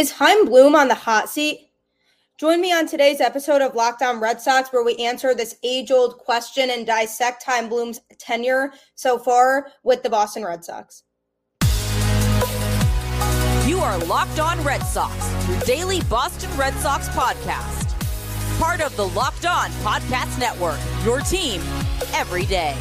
Is Chaim Bloom on the hot seat? Join me on today's episode of Locked On Red Sox, where we answer this age old question and dissect Chaim Bloom's tenure so far with the Boston Red Sox. You are Locked On Red Sox, your daily Boston Red Sox podcast. Part of the Locked On Podcast Network, your team every day.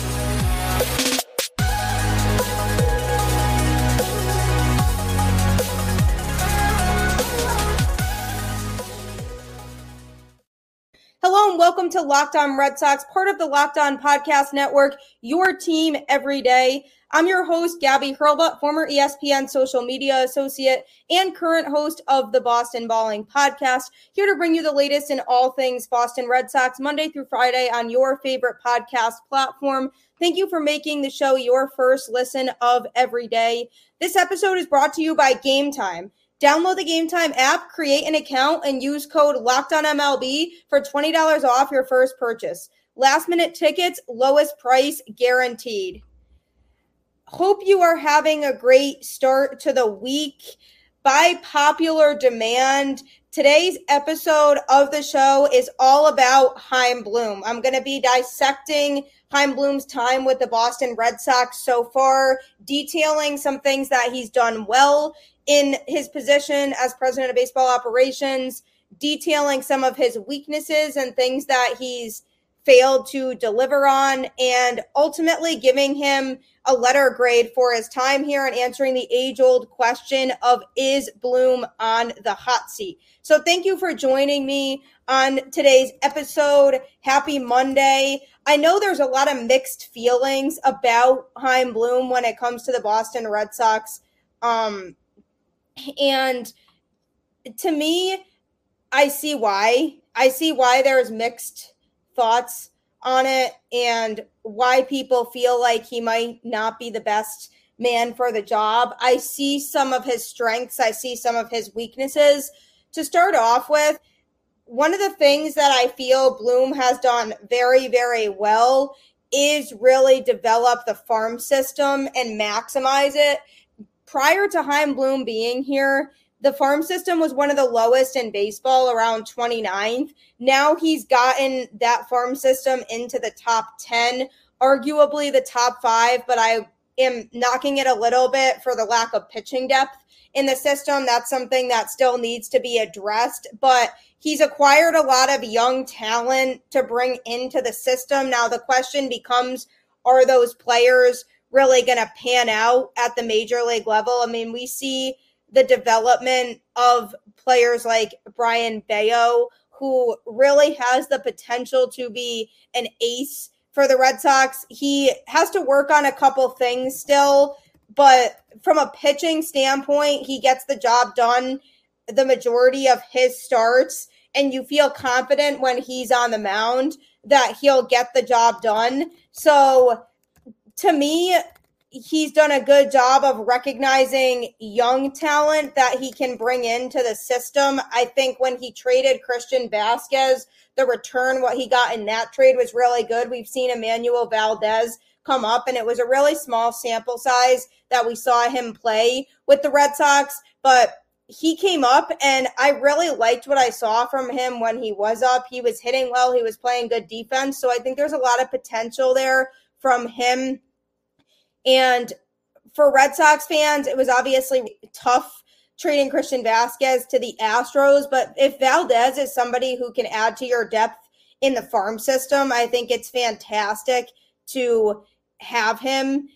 Hello and welcome to Locked On Red Sox, part of the Locked On Podcast Network, your team every day. I'm your host, Gabby Hurlbut, former ESPN social media associate and current host of the Boston Balling podcast, here to bring you the latest in all things Boston Red Sox, Monday through Friday on your favorite podcast platform. Thank you for making the show your first listen of every day. This episode is brought to you by Gametime. Download the Gametime app, create an account, and use code LOCKEDONMLB for $20 off your first purchase. Last minute tickets, lowest price guaranteed. Hope you are having a great start to the week. By popular demand, today's episode of the show is all about Chaim Bloom. I'm going to be dissecting Chaim Bloom's time with the Boston Red Sox so far, detailing some things that he's done well in his position as president of baseball operations, detailing some of his weaknesses and things that he's failed to deliver on, and ultimately giving him a letter grade for his time here and answering the age old question of is Bloom on the hot seat? So, thank you for joining me on today's episode. Happy Monday. I know there's a lot of mixed feelings about Chaim Bloom when it comes to the Boston Red Sox. Um, and to me, I see why. I see why there's mixed thoughts on it and why people feel like he might not be the best man for the job. I see some of his strengths, I see some of his weaknesses. To start off with, one of the things that I feel Bloom has done very, very well is really develop the farm system and maximize it prior to Chaim Bloom being here, the farm system was one of the lowest in baseball, around 29th. Now he's gotten that farm system into the top 10, arguably the top five, but I am knocking it a little bit for the lack of pitching depth in the system. That's something that still needs to be addressed, but he's acquired a lot of young talent to bring into the system. Now the question becomes are those players really going to pan out at the major league level. I mean, we see the development of players like Brayan Bello, who really has the potential to be an ace for the Red Sox. He has to work on a couple things still, but from a pitching standpoint, he gets the job done the majority of his starts. And you feel confident when he's on the mound that he'll get the job done. So to me, he's done a good job of recognizing young talent that he can bring into the system. I think when he traded Christian Vasquez, the return, what he got in that trade was really good. We've seen Enmanuel Valdez come up, and it was a really small sample size that we saw him play with the Red Sox, but he came up and I really liked what I saw from him when he was up. He was hitting well, he was playing good defense. So I think there's a lot of potential there from him and for Red Sox fans, it was obviously tough trading Christian Vasquez to the Astros. But if Valdez is somebody who can add to your depth in the farm system, I think it's fantastic to have him.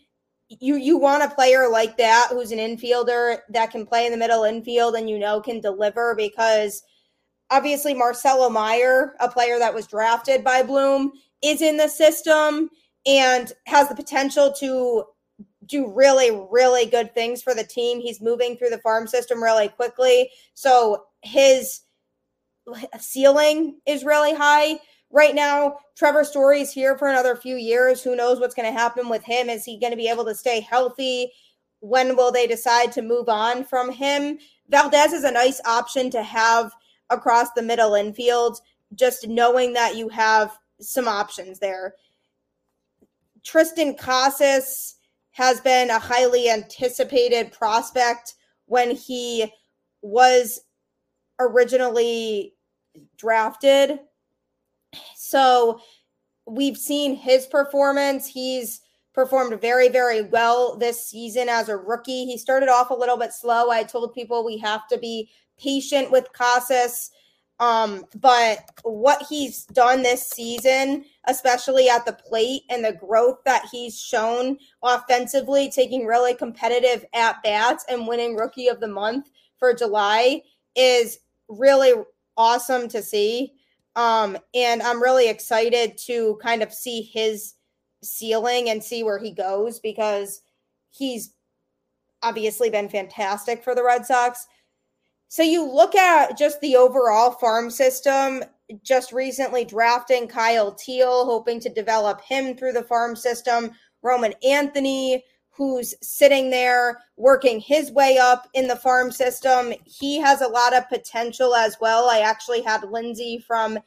You you want a player like that who's an infielder that can play in the middle infield and you know can deliver because obviously Marcelo Meyer, a player that was drafted by Bloom, is in the system and has the potential to do really, really good things for the team. He's moving through the farm system really quickly. So his ceiling is really high. Right now, Trevor Story is here for another few years. Who knows what's going to happen with him? Is he going to be able to stay healthy? When will they decide to move on from him? Valdez is a nice option to have across the middle infield, just knowing that you have some options there. Triston Casas has been a highly anticipated prospect when he was originally drafted. So we've seen his performance. He's performed very, very well this season as a rookie. He started off a little bit slow. I told people we have to be patient with Casas. Um, but what he's done this season, especially at the plate and the growth that he's shown offensively, taking really competitive at bats and winning rookie of the month for July is really awesome to see. Um, and I'm really excited to kind of see his ceiling and see where he goes because he's obviously been fantastic for the Red Sox. So you look at just the overall farm system, just recently drafting Kyle Teel, hoping to develop him through the farm system. Roman Anthony, who's sitting there working his way up in the farm system. He has a lot of potential as well. I actually had Lindsay from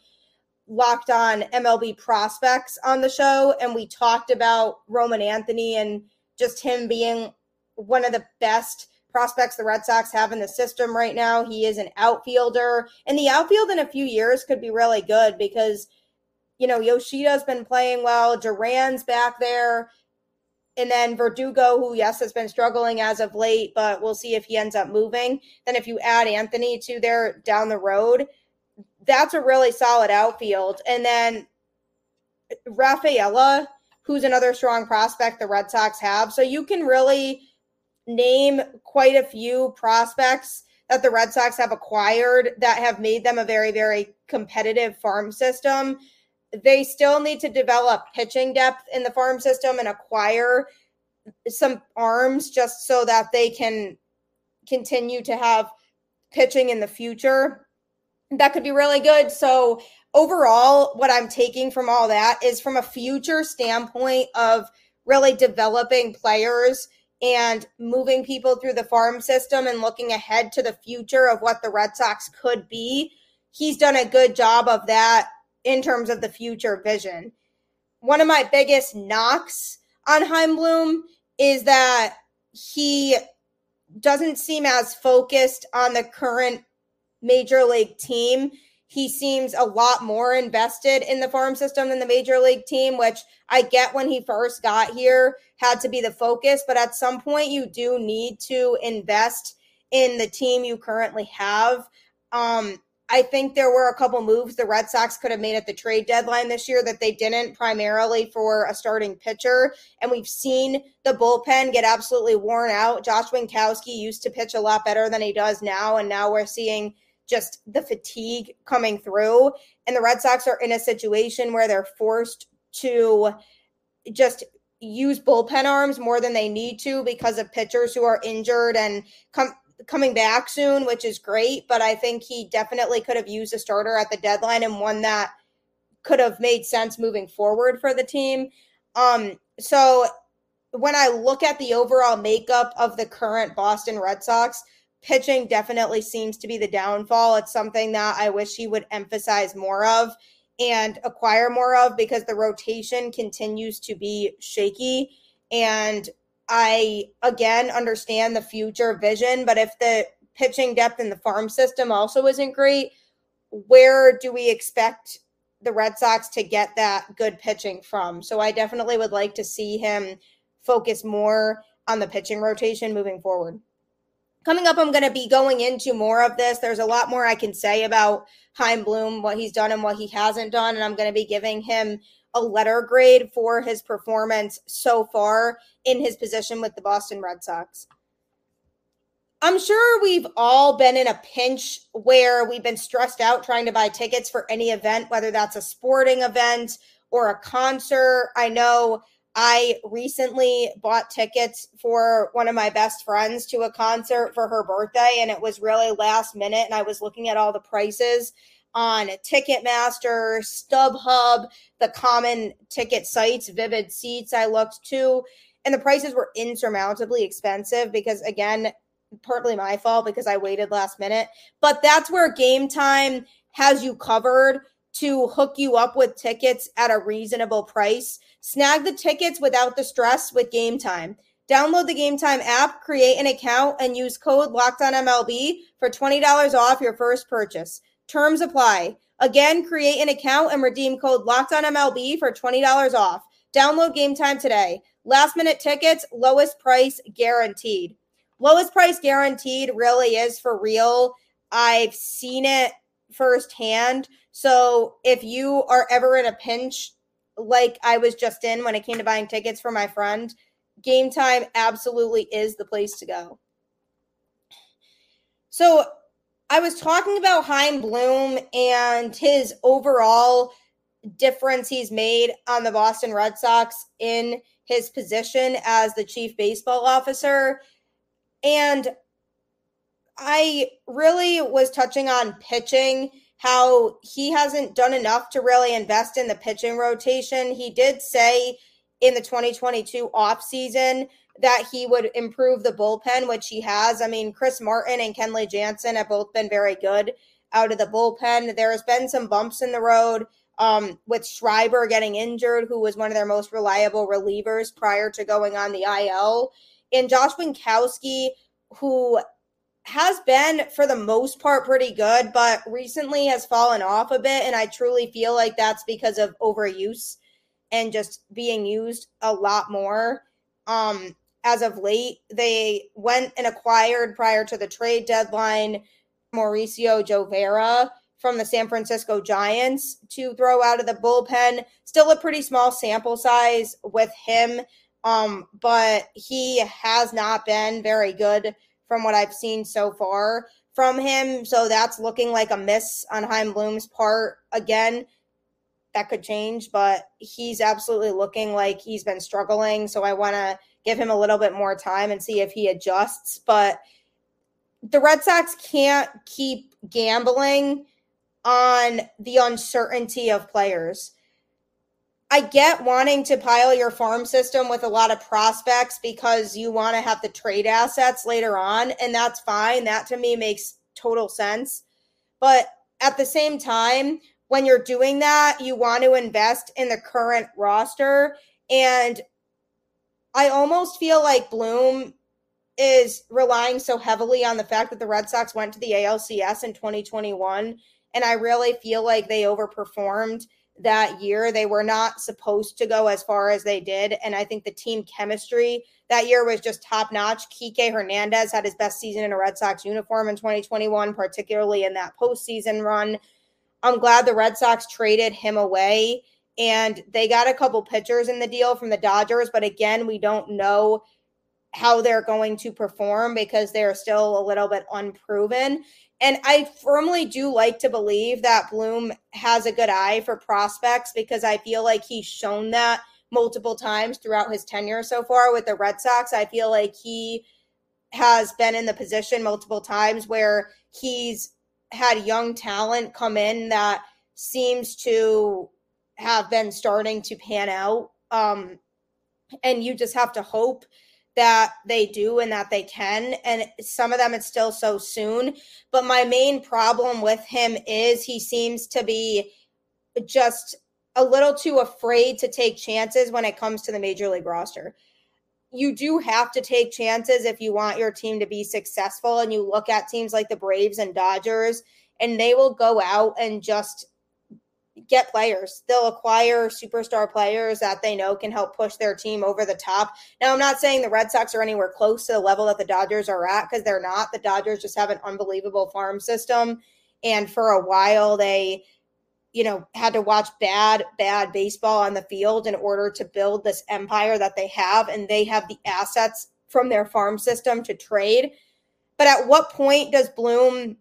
Locked On MLB Prospects on the show, and we talked about Roman Anthony and just him being one of the best prospects the Red Sox have in the system right now. He is an outfielder, and the outfield in a few years could be really good because, you know, Yoshida's been playing well, Duran's back there, and then Verdugo, who, yes, has been struggling as of late, but we'll see if he ends up moving. Then if you add Anthony to there down the road, that's a really solid outfield. And then Rafaela, who's another strong prospect the Red Sox have. So you can really name quite a few prospects that the Red Sox have acquired that have made them a very, very competitive farm system. They still need to develop pitching depth in the farm system and acquire some arms just so that they can continue to have pitching in the future. That could be really good. So, overall, what I'm taking from all that is from a future standpoint of really developing players and moving people through the farm system and looking ahead to the future of what the Red Sox could be. He's done a good job of that in terms of the future vision. One of my biggest knocks on Chaim Bloom is that he doesn't seem as focused on the current major league team he seems a lot more invested in the farm system than the major league team, which I get when he first got here had to be the focus. But at some point, you do need to invest in the team you currently have. Um, I think there were a couple moves the Red Sox could have made at the trade deadline this year that they didn't, primarily for a starting pitcher. And we've seen the bullpen get absolutely worn out. Josh Winckowski used to pitch a lot better than he does now. And now we're seeing just the fatigue coming through. And the Red Sox are in a situation where they're forced to just use bullpen arms more than they need to because of pitchers who are injured and come coming back soon, which is great. But I think he definitely could have used a starter at the deadline and one that could have made sense moving forward for the team. Um, so when I look at the overall makeup of the current Boston Red Sox, pitching definitely seems to be the downfall. It's something that I wish he would emphasize more of and acquire more of because the rotation continues to be shaky. And I, again, understand the future vision, but if the pitching depth in the farm system also isn't great, where do we expect the Red Sox to get that good pitching from? So I definitely would like to see him focus more on the pitching rotation moving forward. Coming up, I'm going to be going into more of this. There's a lot more I can say about Chaim Bloom, what he's done and what he hasn't done. And I'm going to be giving him a letter grade for his performance so far in his position with the Boston Red Sox. I'm sure we've all been in a pinch where we've been stressed out trying to buy tickets for any event, whether that's a sporting event or a concert. I know I recently bought tickets for one of my best friends to a concert for her birthday, and it was really last minute. And I was looking at all the prices on Ticketmaster, StubHub, the common ticket sites, Vivid Seats. I looked too, and the prices were insurmountably expensive because, again, partly my fault because I waited last minute. But that's where Gametime has you covered to hook you up with tickets at a reasonable price. Snag the tickets without the stress with Gametime. Download the Gametime app, create an account, and use code LOCKEDONMLB for $20 off your first purchase. Terms apply. Again, create an account and redeem code LOCKEDONMLB for $20 off. Download Gametime today. Last minute tickets, lowest price guaranteed. Lowest price guaranteed really is for real. I've seen it firsthand. So if you are ever in a pinch, like I was just in when it came to buying tickets for my friend, Gametime absolutely is the place to go. So I was talking about Chaim Bloom and his overall difference he's made on the Boston Red Sox in his position as the chief baseball officer. And I really was touching on pitching, how he hasn't done enough to really invest in the pitching rotation. He did say in the 2022 offseason that he would improve the bullpen, which he has. I mean, Chris Martin and Kenley Jansen have both been very good out of the bullpen. There has been some bumps in the road um, with Schreiber getting injured, who was one of their most reliable relievers prior to going on the IL. And Josh Winckowski, who has been, for the most part, pretty good, but recently has fallen off a bit. And I truly feel like that's because of overuse and just being used a lot more. Um, as of late, they went and acquired prior to the trade deadline Mauricio Llovera from the San Francisco Giants to throw out of the bullpen. Still a pretty small sample size with him, um, but he has not been very good from what I've seen so far from him. So that's looking like a miss on Chaim Bloom's part again that could change, but he's absolutely looking like he's been struggling. So I want to give him a little bit more time and see if he adjusts. But the Red Sox can't keep gambling on the uncertainty of players. I get wanting to pile your farm system with a lot of prospects because you want to have the trade assets later on, and that's fine. That to me makes total sense. But at the same time, when you're doing that, you want to invest in the current roster. And I almost feel like Bloom is relying so heavily on the fact that the Red Sox went to the ALCS in 2021. And I really feel like they overperformed that year. They were not supposed to go as far as they did. And I think the team chemistry that year was just top notch. Kike Hernandez had his best season in a Red Sox uniform in 2021, particularly in that postseason run. I'm glad the Red Sox traded him away and they got a couple pitchers in the deal from the Dodgers, but again, we don't know how they're going to perform because they're still a little bit unproven. And I firmly do like to believe that Bloom has a good eye for prospects because I feel like he's shown that multiple times throughout his tenure so far with the Red Sox. I feel like he has been in the position multiple times where he's had young talent come in that seems to have been starting to pan out. Um, and you just have to hope that they do and that they can. And some of them, it's still so soon. But my main problem with him is he seems to be just a little too afraid to take chances when it comes to the major league roster you do have to take chances if you want your team to be successful. And you look at teams like the Braves and Dodgers, and they will go out and just get players. They'll acquire superstar players that they know can help push their team over the top. Now, I'm not saying the Red Sox are anywhere close to the level that the Dodgers are at because they're not. The Dodgers just have an unbelievable farm system. And for a while, they you know, had to watch bad, bad baseball on the field in order to build this empire that they have. And they have the assets from their farm system to trade. But at what point does Bloom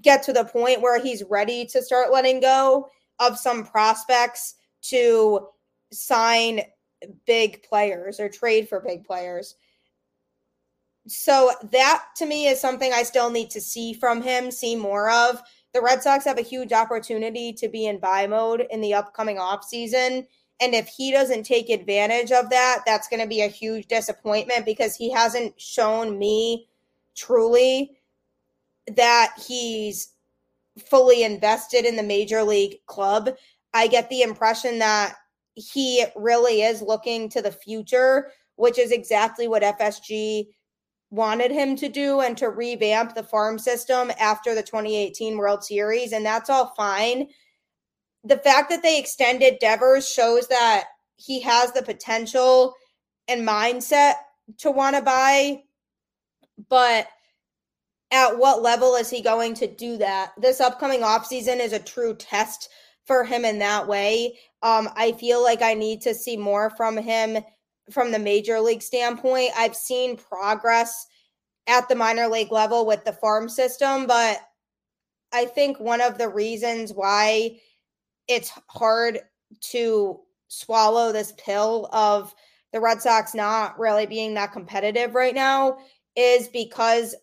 get to the point where he's ready to start letting go of some prospects to sign big players or trade for big players? So that to me is something I still need to see from him, see more of the Red Sox have a huge opportunity to be in buy mode in the upcoming offseason. And if he doesn't take advantage of that, that's going to be a huge disappointment because he hasn't shown me truly that he's fully invested in the major league club. I get the impression that he really is looking to the future which is exactly what FSG wanted him to do and to revamp the farm system after the 2018 World Series. And that's all fine. The fact that they extended Devers shows that he has the potential and mindset to want to buy, but at what level is he going to do that? This upcoming offseason is a true test for him in that way. Um, I feel like I need to see more from him from the major league standpoint. I've seen progress at the minor league level with the farm system, but I think one of the reasons why it's hard to swallow this pill of the Red Sox not really being that competitive right now is because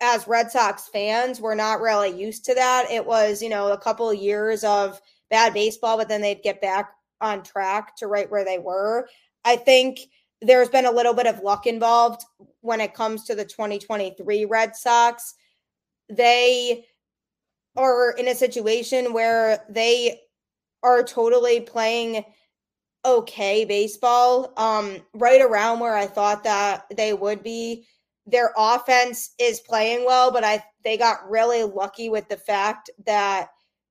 as Red Sox fans, we're not really used to that. It was, you know, a couple of years of bad baseball, but then they'd get back on track to right where they were. I think there's been a little bit of luck involved when it comes to the 2023 Red Sox. They are in a situation where they are totally playing okay baseball, um, right around where I thought that they would be. Their offense is playing well, but I they got really lucky with the fact that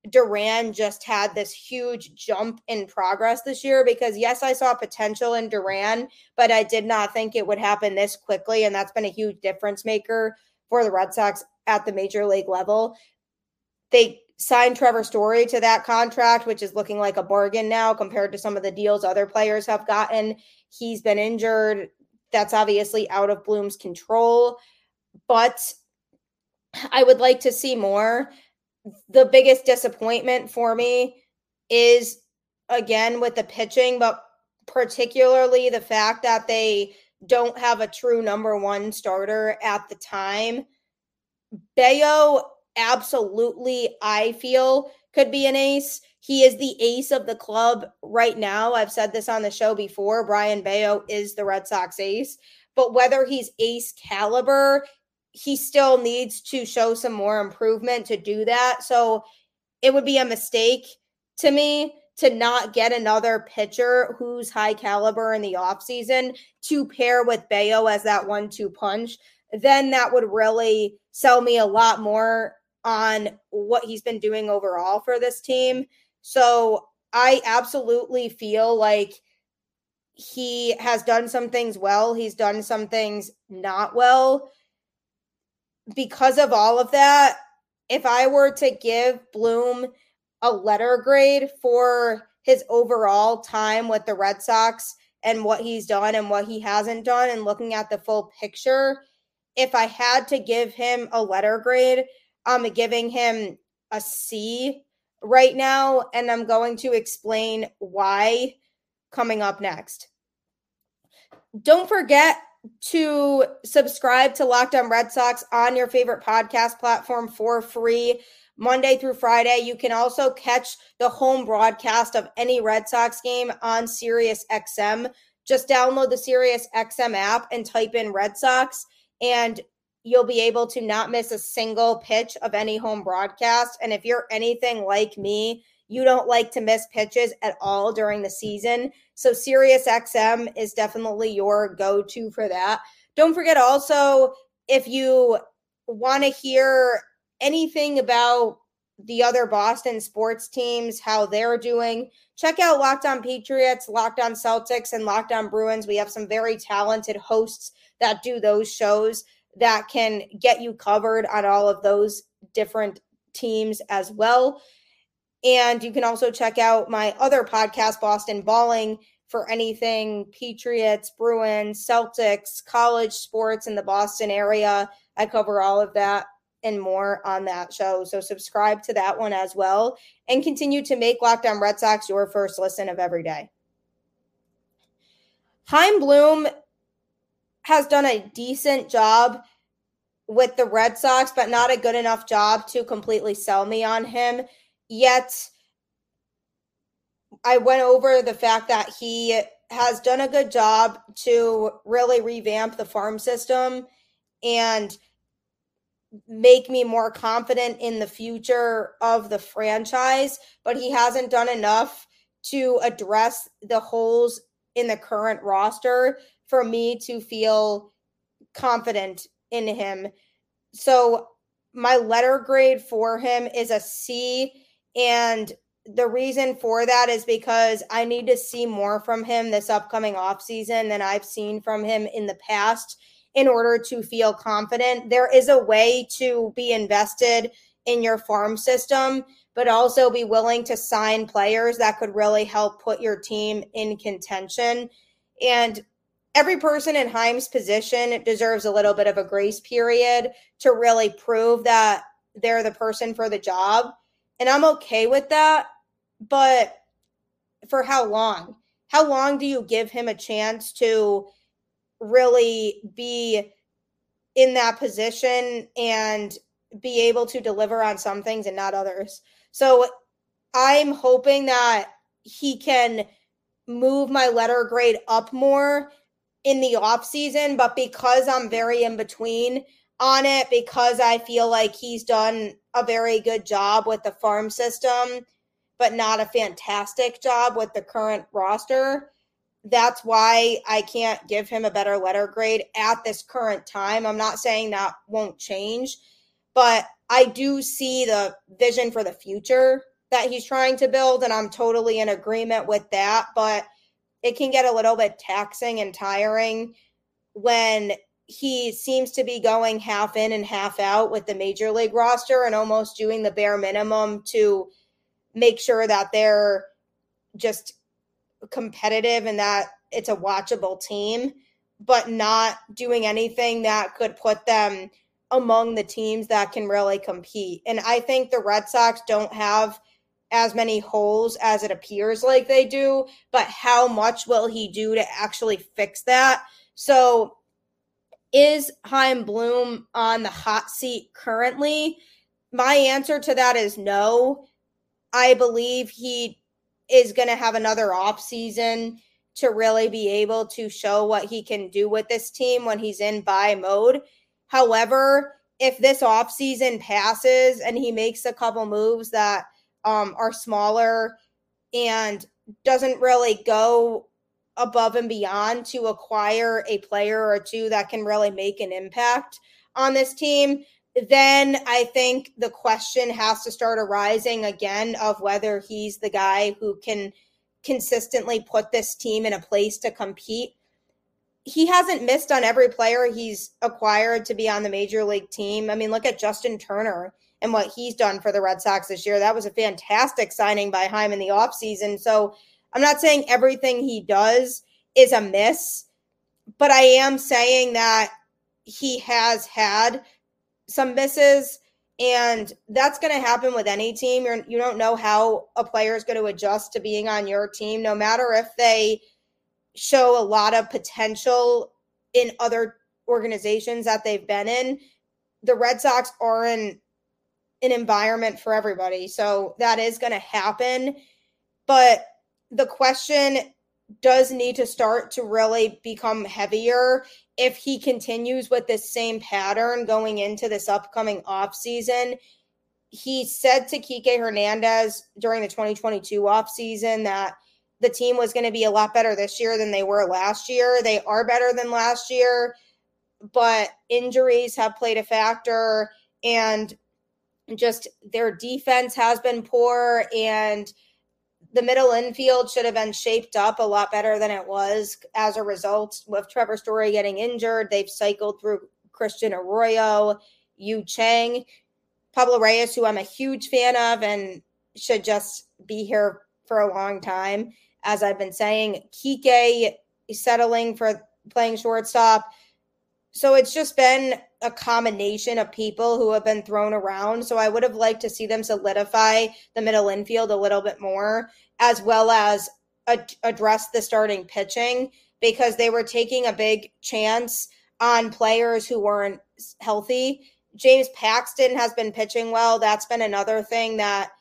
Duran just had this huge jump in progress this year because yes, I saw potential in Duran, but I did not think it would happen this quickly. And that's been a huge difference maker for the Red Sox at the major league level. They signed Trevor Story to that contract, which is looking like a bargain now compared to some of the deals other players have gotten. He's been injured. That's obviously out of Bloom's control. But I would like to see more. The biggest disappointment for me is again with the pitching, but particularly the fact that they don't have a true number one starter at the time. Bello absolutely, I feel, could be an ace. He is the ace of the club right now. I've said this on the show before. Brayan Bello is the Red Sox ace. But whether he's ace caliber, he still needs to show some more improvement to do that. So it would be a mistake to me to not get another pitcher who's high caliber in the offseason to pair with Bello as that one two punch. Then that would really sell me a lot more on what he's been doing overall for this team. So I absolutely feel like he has done some things well, he's done some things not well. Because of all of that, if I were to give Bloom a letter grade for his overall time with the Red Sox and what he's done and what he hasn't done, and looking at the full picture, if I had to give him a letter grade, I'm giving him a C right now, and I'm going to explain why coming up next. Don't forget to subscribe to Locked On Red Sox on your favorite podcast platform for free. Monday through Friday. You can also catch the home broadcast of any Red Sox game on Sirius XM. Just download the Sirius XM app and type in Red Sox, and you'll be able to not miss a single pitch of any home broadcast. And if you're anything like me, you don't like to miss pitches at all during the season. So Sirius XM is definitely your go-to for that. Don't forget also if you want to hear anything about the other Boston sports teams, how they're doing, check out Locked On Patriots, Locked On Celtics, and Locked On Bruins. We have some very talented hosts that do those shows that can get you covered on all of those different teams as well. And you can also check out my other podcast, Boston Balling, for anything Patriots, Bruins, Celtics, college sports in the Boston area. I cover all of that and more on that show. So subscribe to that one as well and continue to make Locked On Red Sox your first listen of every day. Chaim Bloom has done a decent job with the Red Sox, but not a good enough job to completely sell me on him. Yet, I went over the fact that he has done a good job to really revamp the farm system and make me more confident in the future of the franchise, but he hasn't done enough to address the holes in the current roster for me to feel confident in him. So my letter grade for him is a C. And the reason for that is because I need to see more from him this upcoming offseason than I've seen from him in the past in order to feel confident. There is a way to be invested in your farm system, but also be willing to sign players that could really help put your team in contention. And every person in Chaim's position deserves a little bit of a grace period to really prove that they're the person for the job. And I'm okay with that. But for how long? How long do you give him a chance to really be in that position and be able to deliver on some things and not others? So I'm hoping that he can move my letter grade up more in the off season, but because I'm very in between on it, because I feel like he's done a very good job with the farm system, but not a fantastic job with the current roster. That's why I can't give him a better letter grade at this current time. I'm not saying that won't change, but I do see the vision for the future that he's trying to build, and I'm totally in agreement with that. But it can get a little bit taxing and tiring when he seems to be going half in and half out with the major league roster and almost doing the bare minimum to make sure that they're just competitive and that it's a watchable team, but not doing anything that could put them among the teams that can really compete. And I think the Red Sox don't have as many holes as it appears like they do, but how much will he do to actually fix that? So, is Chaim Bloom on the hot seat currently? My answer to that is no. I believe he is going to have another off season to really be able to show what he can do with this team when he's in buy mode. However, if this off season passes and he makes a couple moves that um, are smaller and doesn't really go above and beyond to acquire a player or two that can really make an impact on this team, then I think the question has to start arising again of whether he's the guy who can consistently put this team in a place to compete. He hasn't missed on every player he's acquired to be on the major league team. I mean, look at Justin Turner and what he's done for the Red Sox this year. That was a fantastic signing by Chaim in the offseason. So I'm not saying everything he does is a miss, but I am saying that he has had some misses. And that's going to happen with any team. You're, you don't know how a player is going to adjust to being on your team, no matter if they show a lot of potential in other organizations that they've been in. The Red Sox are in an environment for everybody. So that is going to happen. But the question does need to start to really become heavier if he continues with this same pattern going into this upcoming off season. He said to Kike Hernandez during the 2022 off season that the team was going to be a lot better this year than they were last year. They are better than last year, but injuries have played a factor and just their defense has been poor and the middle infield should have been shaped up a lot better than it was as a result with Trevor Story getting injured. They've cycled through Christian Arroyo, Yu Chang, Pablo Reyes, who I'm a huge fan of and should just be here for a long time. As I've been saying, Kike settling for playing shortstop. So it's just been a combination of people who have been thrown around. So I would have liked to see them solidify the middle infield a little bit more, as well as ad- address the starting pitching because they were taking a big chance on players who weren't healthy. James Paxton has been pitching well. That's been another thing that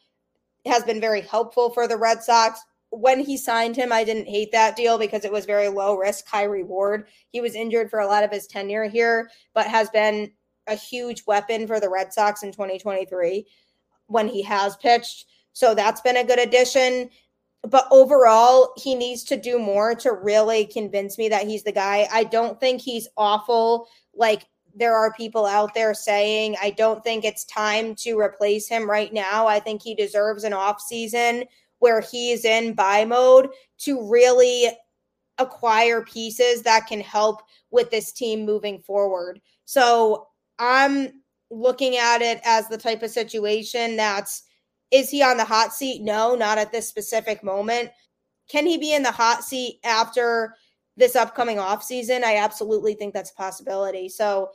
has been very helpful for the Red Sox when he signed him, I didn't hate that deal because it was very low risk, high reward. He was injured for a lot of his tenure here, but has been a huge weapon for the Red Sox in 2023 when he has pitched. So that's been a good addition. but overall, he needs to do more to really convince me that he's the guy. I don't think he's awful. Like there are people out there saying, I don't think it's time to replace him right now. I think he deserves an off season where he's in buy mode to really acquire pieces that can help with this team moving forward. So I'm looking at it as the type of situation that's is he on the hot seat? No, not at this specific moment. Can he be in the hot seat after this upcoming offseason? I absolutely think that's a possibility. So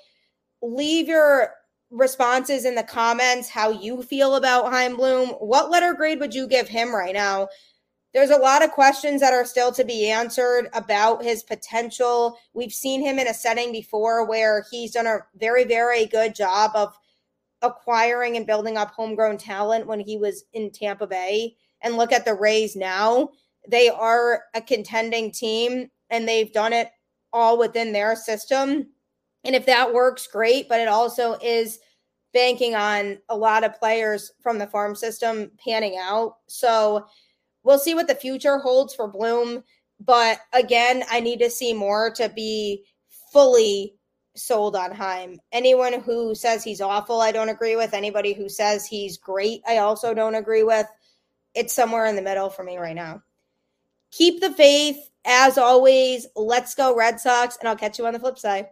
leave your responses in the comments how you feel about Chaim Bloom. What letter grade would you give him right now? There's a lot of questions that are still to be answered about his potential. We've seen him in a setting before where he's done a very, very good job of acquiring and building up homegrown talent when he was in Tampa Bay. And look at the Rays now. They are a contending team and they've done it all within their system. And if that works, great. But it also is banking on a lot of players from the farm system panning out. So we'll see what the future holds for Bloom. But again, I need to see more to be fully sold on Chaim. Anyone who says he's awful, I don't agree with. Anybody who says he's great, I also don't agree with. It's somewhere in the middle for me right now. Keep the faith. As always, let's go Red Sox, and I'll catch you on the flip side.